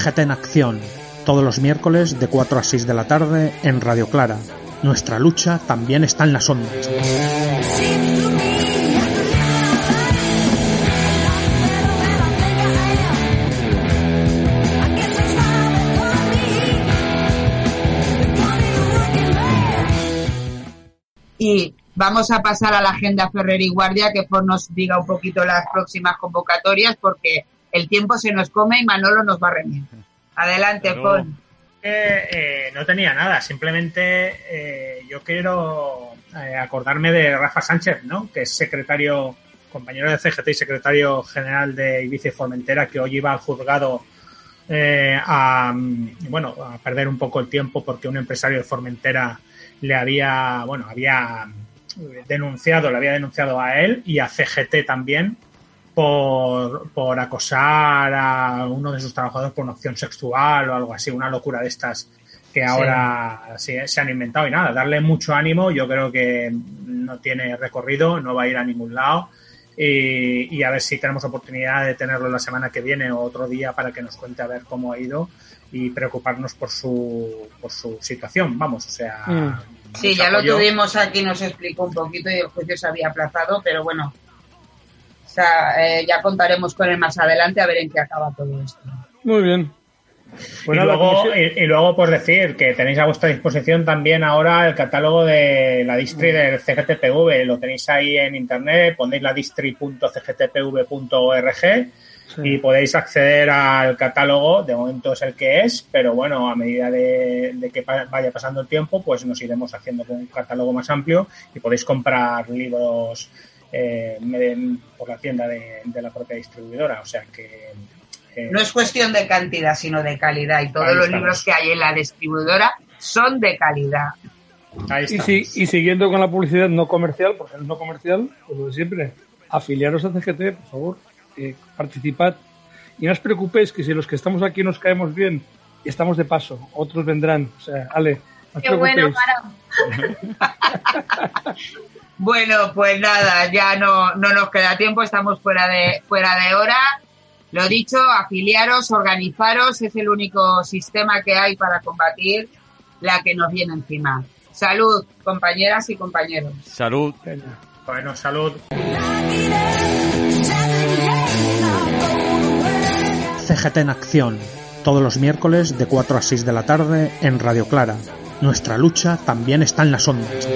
CGT en acción, todos los miércoles de 4 a 6 de la tarde en Radio Clara. Nuestra lucha también está en las ondas. Y vamos a pasar a la agenda Ferrer y Guardia, que por nos diga un poquito las próximas convocatorias, porque el tiempo se nos come y Manolo nos va a reñir. Adelante, Pon. Eh, no tenía nada, simplemente eh, yo quiero eh, acordarme de Rafa Sánchez, ¿no? que es secretario, compañero de CGT y secretario general de Ibiza Formentera, que hoy iba al juzgado a, bueno, a perder un poco el tiempo porque un empresario de Formentera le había, bueno, había denunciado, le había denunciado a él y a CGT también por, por acosar a uno de sus trabajadores por una opción sexual o algo así, una locura de estas que ahora se, han inventado. Y nada, darle mucho ánimo, yo creo que no tiene recorrido, no va a ir a ningún lado. Y, y, a ver si tenemos oportunidad de tenerlo la semana que viene o otro día para que nos cuente a ver cómo ha ido y preocuparnos por su, por su situación, vamos, o sea... Mm. Sí, ya lo tuvimos aquí, nos explicó un poquito y el juicio se había aplazado, pero bueno, o sea, eh, ya contaremos con él más adelante a ver en qué acaba todo esto. Muy bien. y, luego, y, luego, por decir que tenéis a vuestra disposición también ahora el catálogo de la distri del CGTPV. Lo tenéis ahí en internet, ponéis la distri.cgtpv.org y podéis acceder al catálogo, de momento es el que es, pero bueno, a medida de, que vaya pasando el tiempo, pues nos iremos haciendo con un catálogo más amplio y podéis comprar libros eh, por la tienda de, la propia distribuidora, o sea que... Eh, no es cuestión de cantidad, sino de calidad y todos los libros que hay en la distribuidora son de calidad. y, y, siguiendo con la publicidad no comercial, porque es no comercial, como de siempre, afiliaros a CGT, por favor participad. Y no os preocupéis que si los que estamos aquí nos caemos bien y estamos de paso, otros vendrán. O sea, Ale, Qué bueno, bueno, pues nada, ya no, no nos queda tiempo, estamos fuera de, fuera de hora. Lo dicho, afiliaros, organizaros, es el único sistema que hay para combatir la que nos viene encima. Salud, compañeras y compañeros. Salud. Bueno, salud. CGT en acción, todos los miércoles de 4 a 6 de la tarde en Radio Clara. Nuestra lucha también está en las ondas.